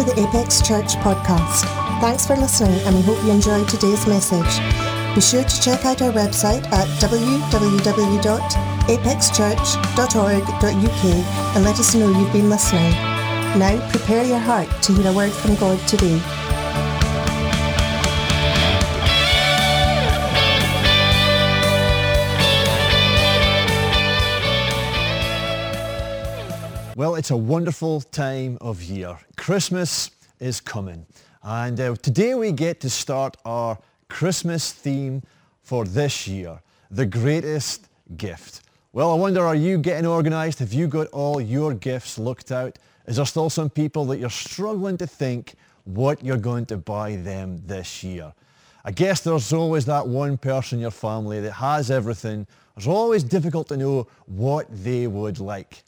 To the Apex Church podcast. Thanks for listening and we hope you enjoyed today's message. Be sure to check out our website at www.apexchurch.org.uk and let us know you've been listening. Now prepare your heart to hear a word from God today. Well, it's a wonderful time of year. Christmas is coming. And uh, today we get to start our Christmas theme for this year, the greatest gift. Well, I wonder, are you getting organized? Have you got all your gifts looked out? Is there still some people that you're struggling to think what you're going to buy them this year? I guess there's always that one person in your family that has everything. It's always difficult to know what they would like.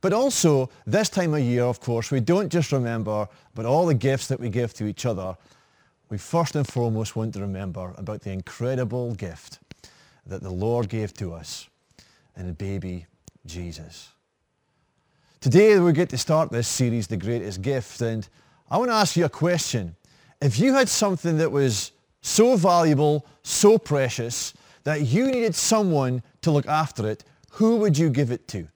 But also, this time of year, of course, we don't just remember about all the gifts that we give to each other. We first and foremost want to remember about the incredible gift that the Lord gave to us in a baby Jesus. Today we get to start this series, The Greatest Gift, and I want to ask you a question. If you had something that was so valuable, so precious, that you needed someone to look after it, who would you give it to?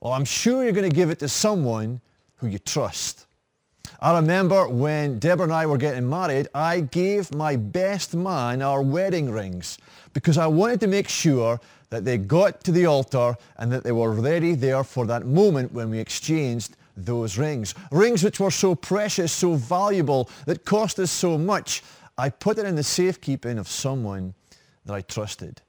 Well, I'm sure you're going to give it to someone who you trust. I remember when Deborah and I were getting married, I gave my best man our wedding rings because I wanted to make sure that they got to the altar and that they were ready there for that moment when we exchanged those rings. Rings which were so precious, so valuable, that cost us so much. I put it in the safekeeping of someone that I trusted.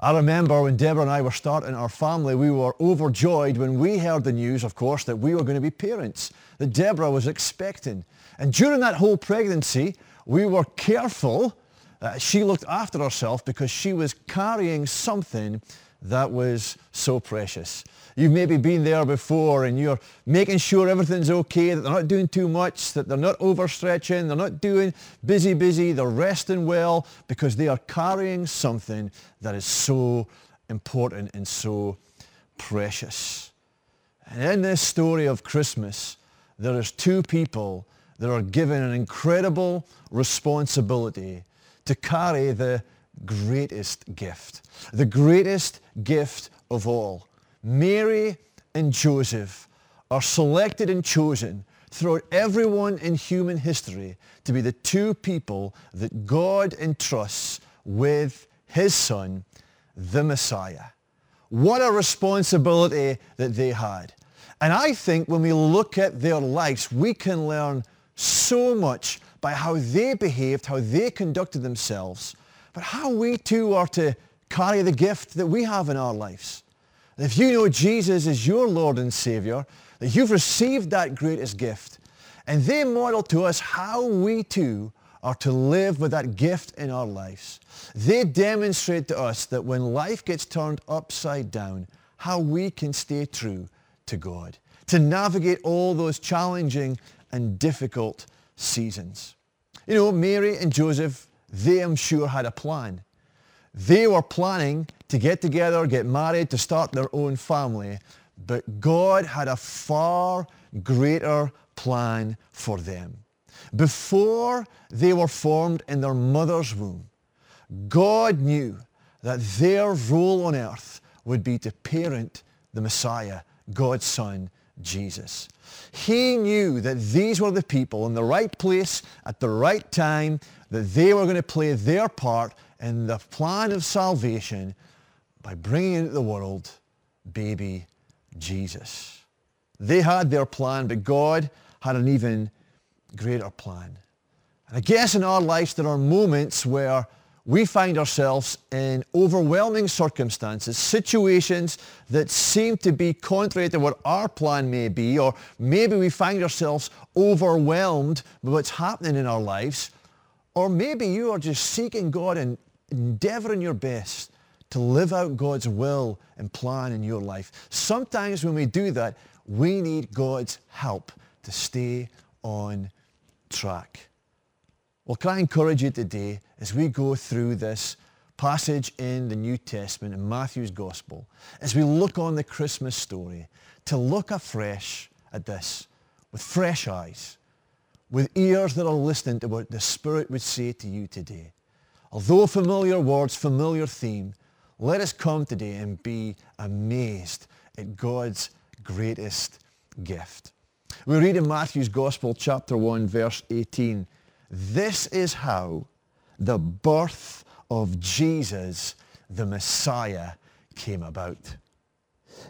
I remember when Deborah and I were starting our family, we were overjoyed when we heard the news, of course, that we were going to be parents, that Deborah was expecting. And during that whole pregnancy, we were careful. Uh, she looked after herself because she was carrying something that was so precious. You've maybe been there before and you're making sure everything's okay, that they're not doing too much, that they're not overstretching, they're not doing busy, busy, they're resting well because they are carrying something that is so important and so precious. And in this story of Christmas, there is two people that are given an incredible responsibility to carry the greatest gift, the greatest gift of all. Mary and Joseph are selected and chosen throughout everyone in human history to be the two people that God entrusts with his son, the Messiah. What a responsibility that they had. And I think when we look at their lives, we can learn so much by how they behaved, how they conducted themselves, but how we too are to carry the gift that we have in our lives. If you know Jesus is your Lord and Savior, that you've received that greatest gift, and they model to us how we too are to live with that gift in our lives. They demonstrate to us that when life gets turned upside down, how we can stay true to God, to navigate all those challenging and difficult seasons. You know, Mary and Joseph, they I'm sure had a plan. They were planning to get together, get married, to start their own family. But God had a far greater plan for them. Before they were formed in their mother's womb, God knew that their role on earth would be to parent the Messiah, God's Son, Jesus. He knew that these were the people in the right place at the right time, that they were going to play their part in the plan of salvation by bringing into the world baby Jesus. They had their plan, but God had an even greater plan. And I guess in our lives there are moments where we find ourselves in overwhelming circumstances, situations that seem to be contrary to what our plan may be, or maybe we find ourselves overwhelmed by what's happening in our lives, or maybe you are just seeking God and endeavoring your best to live out God's will and plan in your life. Sometimes when we do that, we need God's help to stay on track. Well, can I encourage you today as we go through this passage in the New Testament in Matthew's Gospel, as we look on the Christmas story, to look afresh at this. with fresh eyes, with ears that are listening to what the Spirit would say to you today. Although familiar words, familiar theme, let us come today and be amazed at God's greatest gift. We read in Matthew's Gospel, chapter 1, verse 18, this is how the birth of Jesus, the Messiah, came about.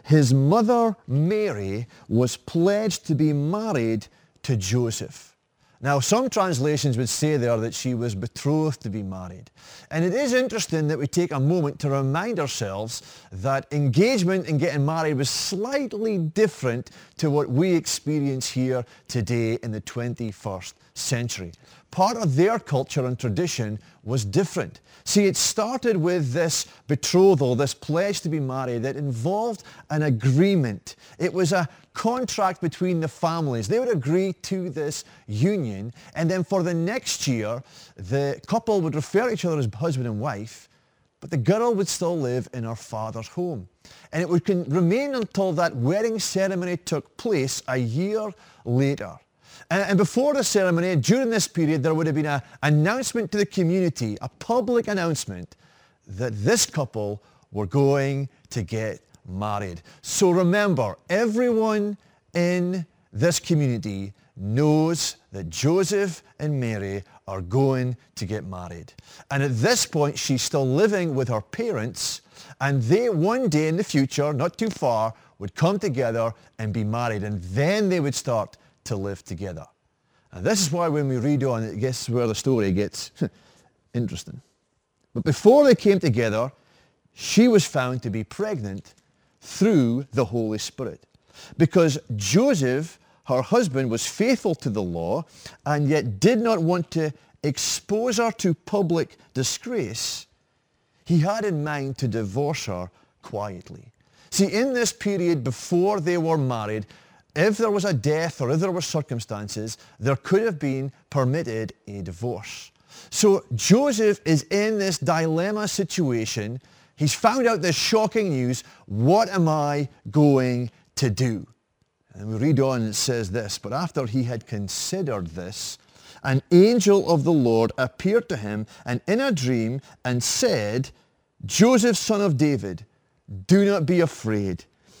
His mother, Mary, was pledged to be married to Joseph. Now, some translations would say there that she was betrothed to be married. And it is interesting that we take a moment to remind ourselves that engagement and getting married was slightly different to what we experience here today in the 21st century. Part of their culture and tradition was different. See, it started with this betrothal, this pledge to be married that involved an agreement. It was a contract between the families. They would agree to this union, and then for the next year, the couple would refer to each other as husband and wife, but the girl would still live in her father's home. And it would remain until that wedding ceremony took place a year later. Uh, and before the ceremony, during this period, there would have been an announcement to the community, a public announcement, that this couple were going to get married. So remember, everyone in this community knows that Joseph and Mary are going to get married. And at this point, she's still living with her parents, and they one day in the future, not too far, would come together and be married, and then they would start to live together. And this is why when we read on, it gets where the story gets interesting. But before they came together, she was found to be pregnant through the Holy Spirit. Because Joseph, her husband, was faithful to the law and yet did not want to expose her to public disgrace, he had in mind to divorce her quietly. See, in this period before they were married, if there was a death or if there were circumstances, there could have been permitted a divorce. So Joseph is in this dilemma situation He's found out this shocking news. What am I going to do? And we read on and it says this, but after he had considered this, an angel of the Lord appeared to him and in a dream and said, Joseph, son of David, do not be afraid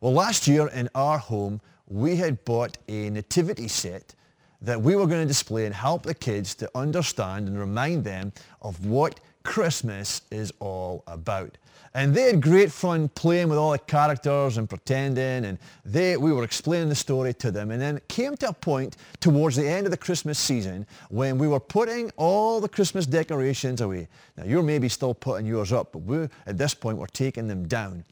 Well, last year in our home, we had bought a nativity set that we were going to display and help the kids to understand and remind them of what Christmas is all about. And they had great fun playing with all the characters and pretending and they, we were explaining the story to them. And then it came to a point towards the end of the Christmas season when we were putting all the Christmas decorations away. Now you're maybe still putting yours up, but we at this point we're taking them down.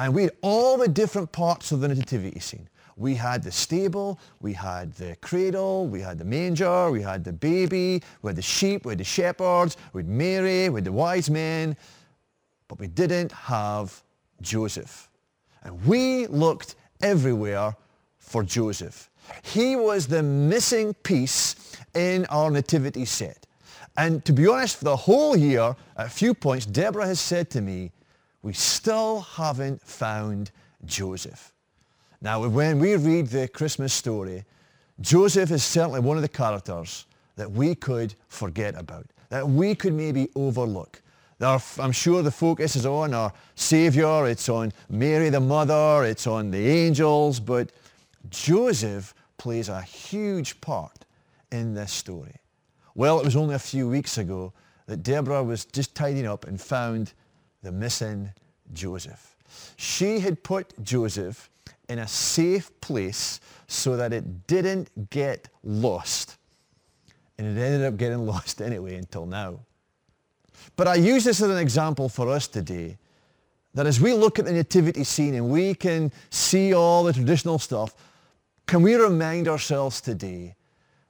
And we had all the different parts of the nativity scene. We had the stable, we had the cradle, we had the manger, we had the baby, we had the sheep, we had the shepherds, we had Mary, we had the wise men but we didn't have Joseph. And we looked everywhere for Joseph. He was the missing piece in our nativity set. And to be honest, for the whole year, at a few points, Deborah has said to me, we still haven't found Joseph. Now, when we read the Christmas story, Joseph is certainly one of the characters that we could forget about, that we could maybe overlook. I'm sure the focus is on our Savior, it's on Mary the mother, it's on the angels, but Joseph plays a huge part in this story. Well, it was only a few weeks ago that Deborah was just tidying up and found the missing Joseph. She had put Joseph in a safe place so that it didn't get lost. And it ended up getting lost anyway until now. But I use this as an example for us today that as we look at the nativity scene and we can see all the traditional stuff, can we remind ourselves today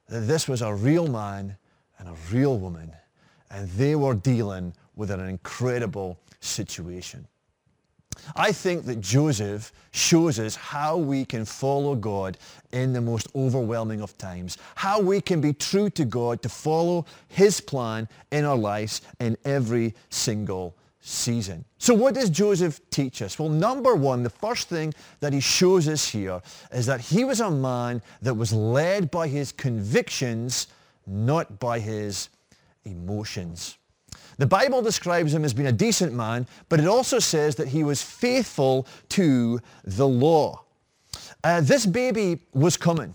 that this was a real man and a real woman and they were dealing with an incredible situation. I think that Joseph shows us how we can follow God in the most overwhelming of times, how we can be true to God to follow his plan in our lives in every single season. So what does Joseph teach us? Well, number one, the first thing that he shows us here is that he was a man that was led by his convictions, not by his emotions. The Bible describes him as being a decent man, but it also says that he was faithful to the law. Uh, this baby was coming,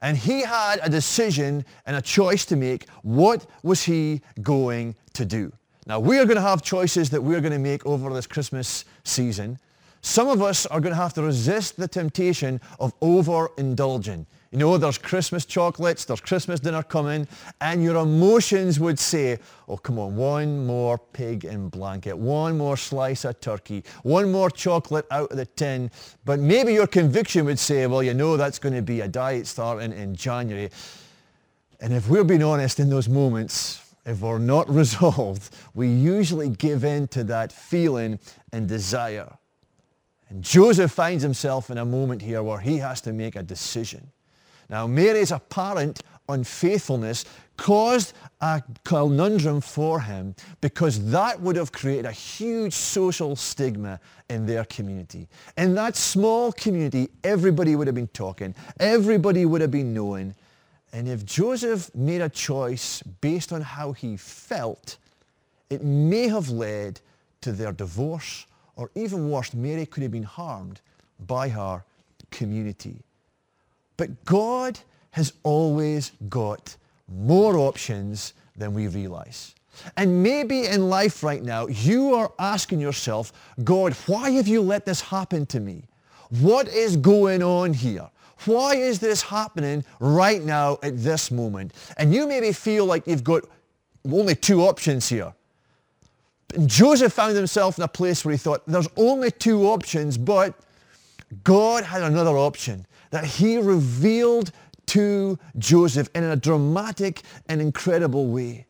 and he had a decision and a choice to make. What was he going to do? Now, we are going to have choices that we're going to make over this Christmas season. Some of us are going to have to resist the temptation of overindulging. You know, there's Christmas chocolates, there's Christmas dinner coming, and your emotions would say, oh, come on, one more pig in blanket, one more slice of turkey, one more chocolate out of the tin. But maybe your conviction would say, well, you know that's going to be a diet starting in January. And if we're being honest in those moments, if we're not resolved, we usually give in to that feeling and desire. And Joseph finds himself in a moment here where he has to make a decision. Now, Mary's apparent unfaithfulness caused a conundrum for him because that would have created a huge social stigma in their community. In that small community, everybody would have been talking. Everybody would have been knowing. And if Joseph made a choice based on how he felt, it may have led to their divorce, or even worse, Mary could have been harmed by her community. But God has always got more options than we realize. And maybe in life right now, you are asking yourself, God, why have you let this happen to me? What is going on here? Why is this happening right now at this moment? And you maybe feel like you've got only two options here. Joseph found himself in a place where he thought, there's only two options, but God had another option that he revealed to Joseph in a dramatic and incredible way.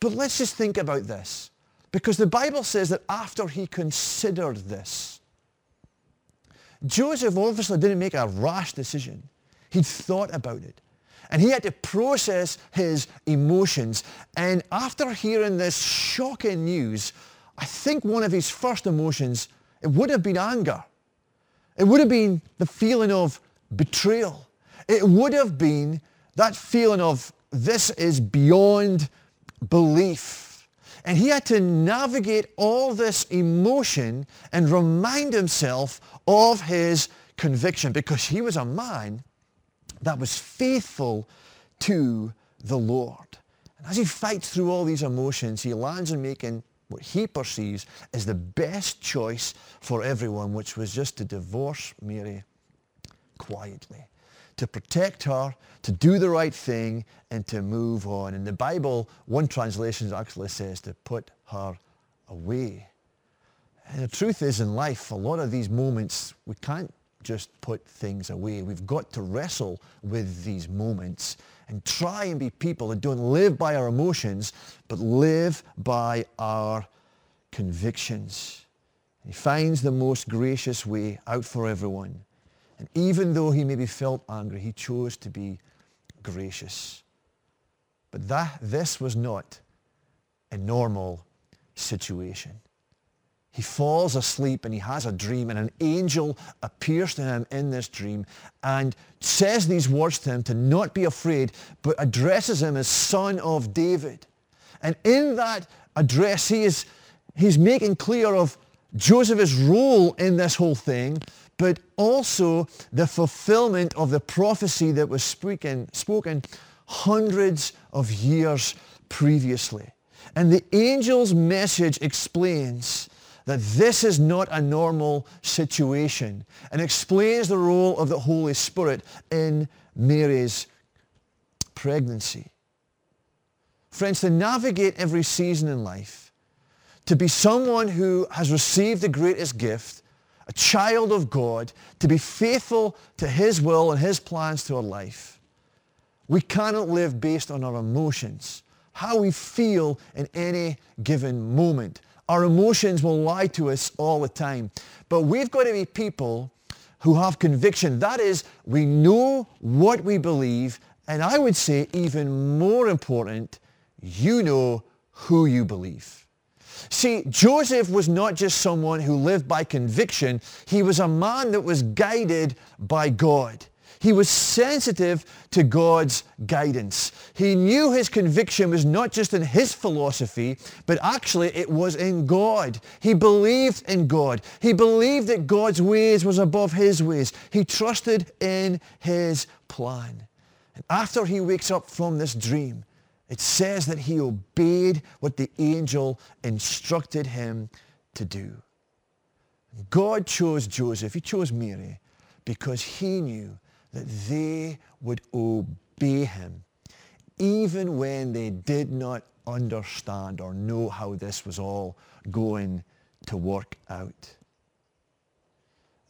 But let's just think about this. Because the Bible says that after he considered this, Joseph obviously didn't make a rash decision. He'd thought about it. And he had to process his emotions. And after hearing this shocking news, I think one of his first emotions, it would have been anger. It would have been the feeling of betrayal. It would have been that feeling of this is beyond belief. And he had to navigate all this emotion and remind himself of his conviction because he was a man that was faithful to the Lord. And as he fights through all these emotions, he lands in making what he perceives as the best choice for everyone, which was just to divorce Mary quietly, to protect her, to do the right thing, and to move on. In the Bible, one translation actually says to put her away. And the truth is in life, a lot of these moments, we can't just put things away. We've got to wrestle with these moments and try and be people that don't live by our emotions, but live by our convictions. He finds the most gracious way out for everyone. And even though he maybe felt angry, he chose to be gracious. But that, this was not a normal situation. He falls asleep and he has a dream and an angel appears to him in this dream and says these words to him to not be afraid, but addresses him as son of David. And in that address, he is, he's making clear of Joseph's role in this whole thing, but also the fulfillment of the prophecy that was spoken, spoken hundreds of years previously. And the angel's message explains that this is not a normal situation and explains the role of the Holy Spirit in Mary's pregnancy. Friends, to navigate every season in life, to be someone who has received the greatest gift, a child of God, to be faithful to his will and his plans to our life, we cannot live based on our emotions, how we feel in any given moment. Our emotions will lie to us all the time. But we've got to be people who have conviction. That is, we know what we believe, and I would say even more important, you know who you believe. See, Joseph was not just someone who lived by conviction. He was a man that was guided by God. He was sensitive to God's guidance. He knew his conviction was not just in his philosophy, but actually it was in God. He believed in God. He believed that God's ways was above his ways. He trusted in his plan. And after he wakes up from this dream, it says that he obeyed what the angel instructed him to do. God chose Joseph, he chose Mary, because he knew that they would obey him even when they did not understand or know how this was all going to work out.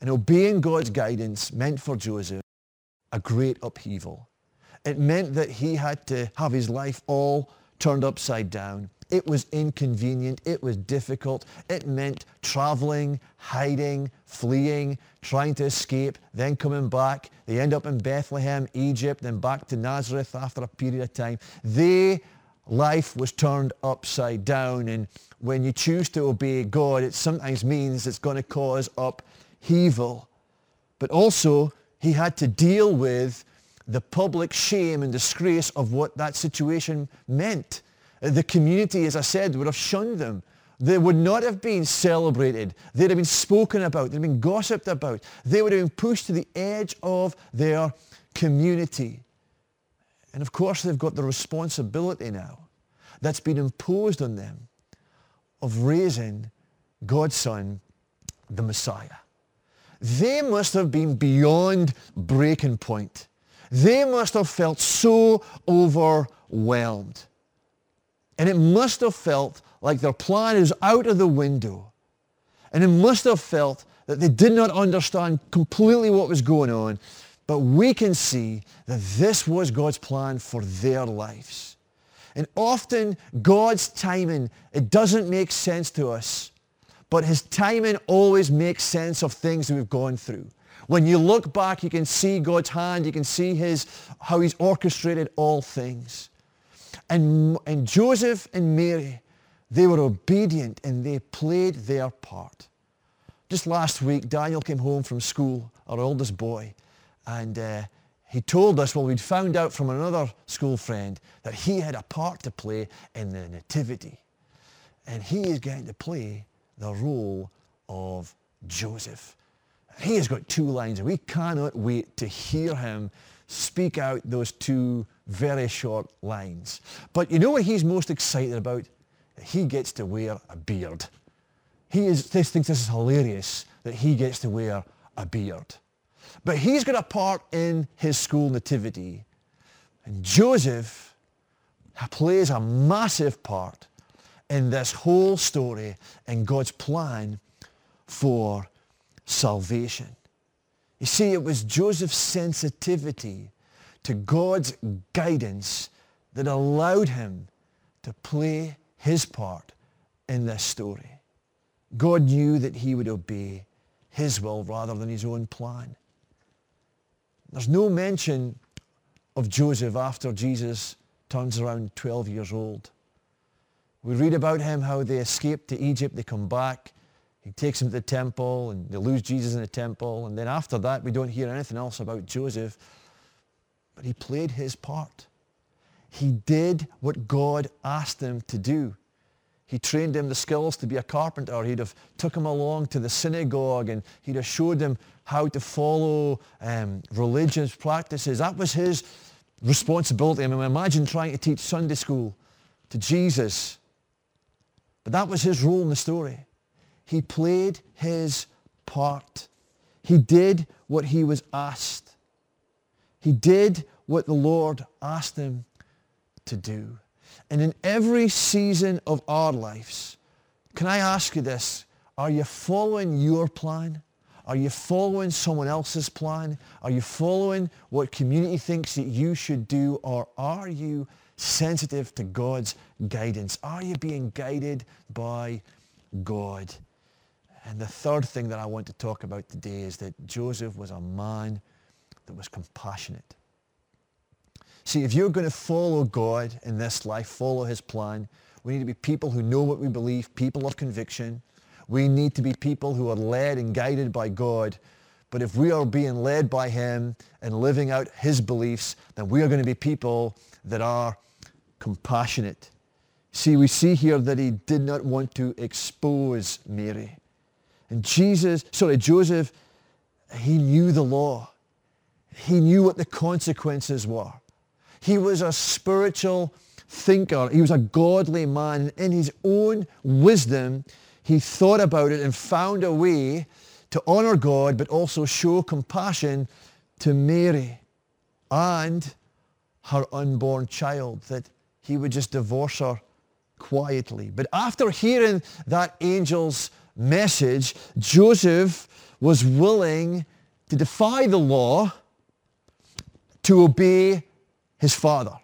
And obeying God's guidance meant for Joseph a great upheaval. It meant that he had to have his life all turned upside down. It was inconvenient. It was difficult. It meant traveling, hiding, fleeing, trying to escape, then coming back. They end up in Bethlehem, Egypt, then back to Nazareth after a period of time. Their life was turned upside down. And when you choose to obey God, it sometimes means it's going to cause upheaval. But also, he had to deal with the public shame and disgrace of what that situation meant. The community, as I said, would have shunned them. They would not have been celebrated. They'd have been spoken about. They'd have been gossiped about. They would have been pushed to the edge of their community. And of course, they've got the responsibility now that's been imposed on them of raising God's Son, the Messiah. They must have been beyond breaking point. They must have felt so overwhelmed. And it must have felt like their plan is out of the window. And it must have felt that they did not understand completely what was going on. But we can see that this was God's plan for their lives. And often God's timing, it doesn't make sense to us. But his timing always makes sense of things that we've gone through. When you look back, you can see God's hand. You can see his, how he's orchestrated all things. And, and Joseph and Mary, they were obedient and they played their part. Just last week, Daniel came home from school, our oldest boy, and uh, he told us, well, we'd found out from another school friend that he had a part to play in the nativity. And he is going to play the role of Joseph. He has got two lines, and we cannot wait to hear him speak out those two very short lines. But you know what he's most excited about? He gets to wear a beard. He is, thinks this is hilarious that he gets to wear a beard. But he's got a part in his school nativity. And Joseph plays a massive part in this whole story and God's plan for salvation. You see, it was Joseph's sensitivity to God's guidance that allowed him to play his part in this story. God knew that he would obey his will rather than his own plan. There's no mention of Joseph after Jesus turns around 12 years old. We read about him, how they escaped to Egypt, they come back, he takes him to the temple and they lose Jesus in the temple. And then after that, we don't hear anything else about Joseph. But he played his part. He did what God asked him to do. He trained him the skills to be a carpenter. He'd have took him along to the synagogue and he'd have showed him how to follow um, religious practices. That was his responsibility. I mean, imagine trying to teach Sunday school to Jesus But that was his role in the story. He played his part. He did what he was asked. He did what the Lord asked him to do. And in every season of our lives, can I ask you this? Are you following your plan? Are you following someone else's plan? Are you following what community thinks that you should do? Or are you sensitive to God's guidance? Are you being guided by God? And the third thing that I want to talk about today is that Joseph was a man that was compassionate. See, if you're going to follow God in this life, follow his plan, we need to be people who know what we believe, people of conviction. We need to be people who are led and guided by God. But if we are being led by him and living out his beliefs, then we are going to be people that are compassionate. See, we see here that he did not want to expose Mary. And Jesus, sorry, Joseph, he knew the law. He knew what the consequences were. He was a spiritual thinker. He was a godly man. In his own wisdom, he thought about it and found a way to honor God, but also show compassion to Mary and her unborn child, that he would just divorce her quietly. But after hearing that angel's message, Joseph was willing to defy the law to obey his father.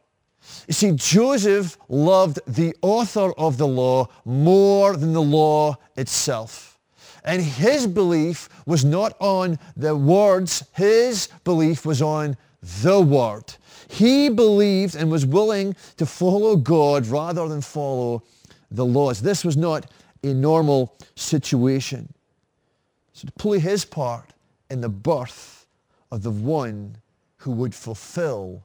You see, Joseph loved the author of the law more than the law itself. And his belief was not on the words, his belief was on the word. He believed and was willing to follow God rather than follow the laws. This was not a normal situation. So to play his part in the birth of the one who would fulfill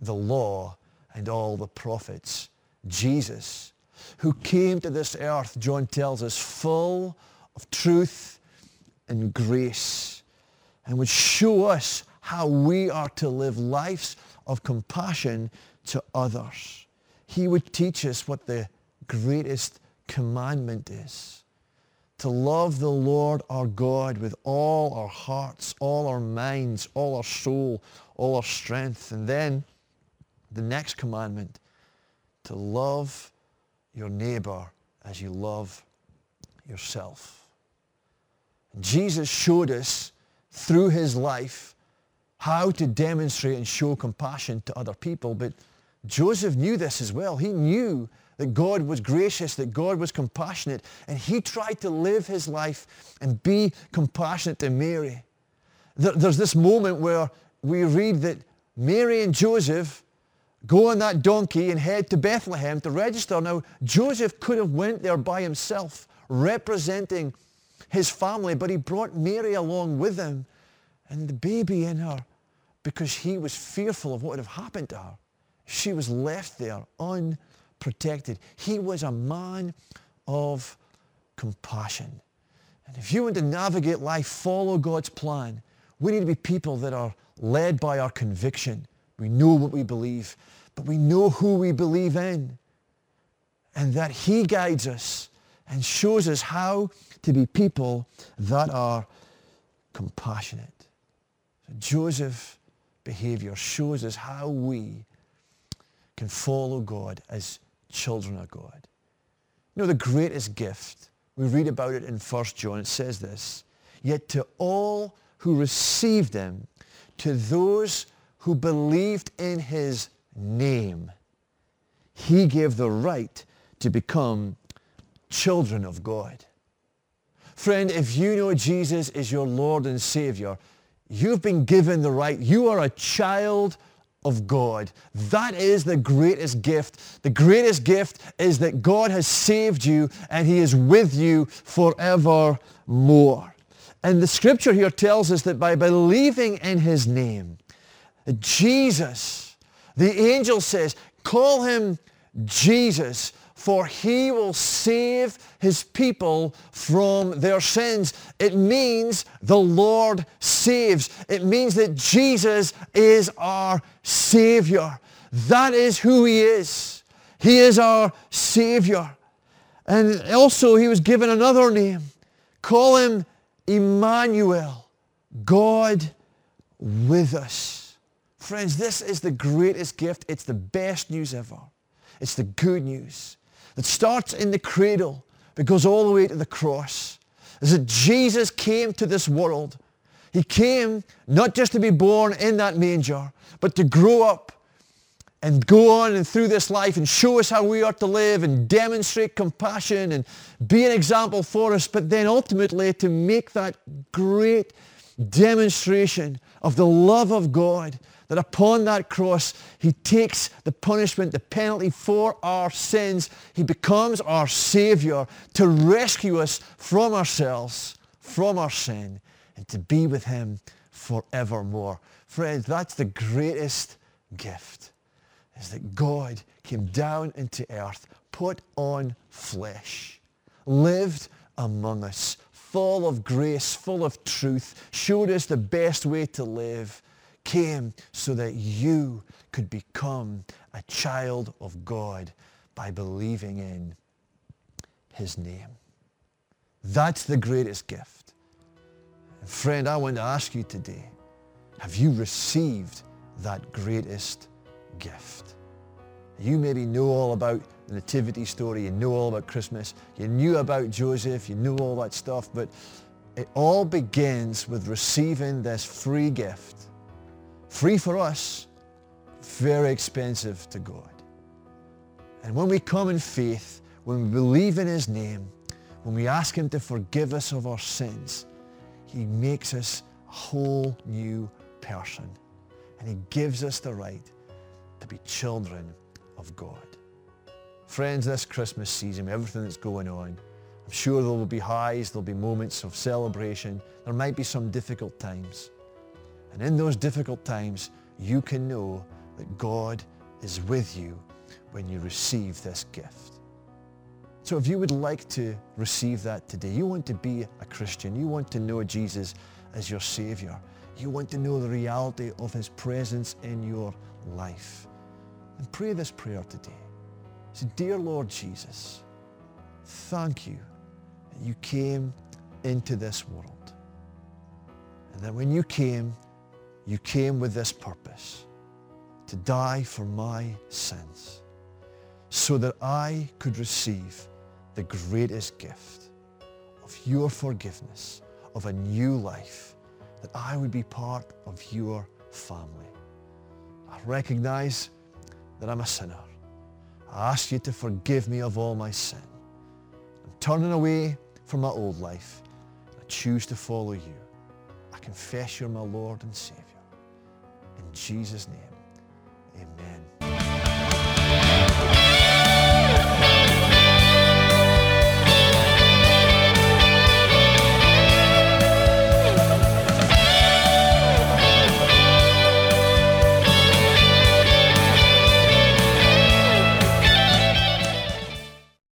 the law and all the prophets, Jesus, who came to this earth, John tells us, full of truth and grace, and would show us how we are to live lives of compassion to others. He would teach us what the greatest commandment is to love the Lord our God with all our hearts, all our minds, all our soul, all our strength. And then the next commandment, to love your neighbor as you love yourself. Jesus showed us through his life how to demonstrate and show compassion to other people, but Joseph knew this as well. He knew that God was gracious, that God was compassionate, and he tried to live his life and be compassionate to Mary. There's this moment where we read that Mary and Joseph go on that donkey and head to Bethlehem to register. Now, Joseph could have went there by himself, representing his family, but he brought Mary along with him and the baby in her because he was fearful of what would have happened to her. She was left there un protected. He was a man of compassion. And if you want to navigate life, follow God's plan, we need to be people that are led by our conviction. We know what we believe, but we know who we believe in. And that he guides us and shows us how to be people that are compassionate. So Joseph's behavior shows us how we can follow God as children of God. You know, the greatest gift, we read about it in 1 John, it says this, yet to all who received him, to those who believed in his name, he gave the right to become children of God. Friend, if you know Jesus is your Lord and Savior, you've been given the right. You are a child of God. That is the greatest gift. The greatest gift is that God has saved you and he is with you forevermore. And the scripture here tells us that by believing in his name, Jesus, the angel says, call him Jesus, for he will save his people from their sins. It means the Lord saves. It means that Jesus is our Savior. That is who he is. He is our Savior. And also he was given another name. Call him Emmanuel, God with us. Friends, this is the greatest gift. It's the best news ever. It's the good news that starts in the cradle but goes all the way to the cross. Is that Jesus came to this world. He came not just to be born in that manger, but to grow up and go on and through this life and show us how we are to live and demonstrate compassion and be an example for us, but then ultimately to make that great demonstration of the love of God that upon that cross he takes the punishment, the penalty for our sins. He becomes our Savior to rescue us from ourselves, from our sin, and to be with him forevermore. Friends, that's the greatest gift, is that God came down into earth, put on flesh, lived among us, full of grace, full of truth, showed us the best way to live, came so that you could become a child of God by believing in his name. That's the greatest gift. And friend, I want to ask you today, have you received that greatest gift? You maybe know all about the nativity story, you know all about Christmas, you knew about Joseph, you knew all that stuff, but it all begins with receiving this free gift Free for us, very expensive to God. And when we come in faith, when we believe in his name, when we ask him to forgive us of our sins, he makes us a whole new person. And he gives us the right to be children of God. Friends, this Christmas season, everything that's going on, I'm sure there will be highs, there'll be moments of celebration. There might be some difficult times. And in those difficult times, you can know that God is with you when you receive this gift. So if you would like to receive that today, you want to be a Christian, you want to know Jesus as your Savior, you want to know the reality of His presence in your life, and pray this prayer today. Say, Dear Lord Jesus, thank you that you came into this world. And that when you came, you came with this purpose, to die for my sins, so that I could receive the greatest gift of your forgiveness, of a new life, that I would be part of your family. I recognize that I'm a sinner. I ask you to forgive me of all my sin. I'm turning away from my old life. I choose to follow you. I confess you're my Lord and Savior. In Jesus' name, amen.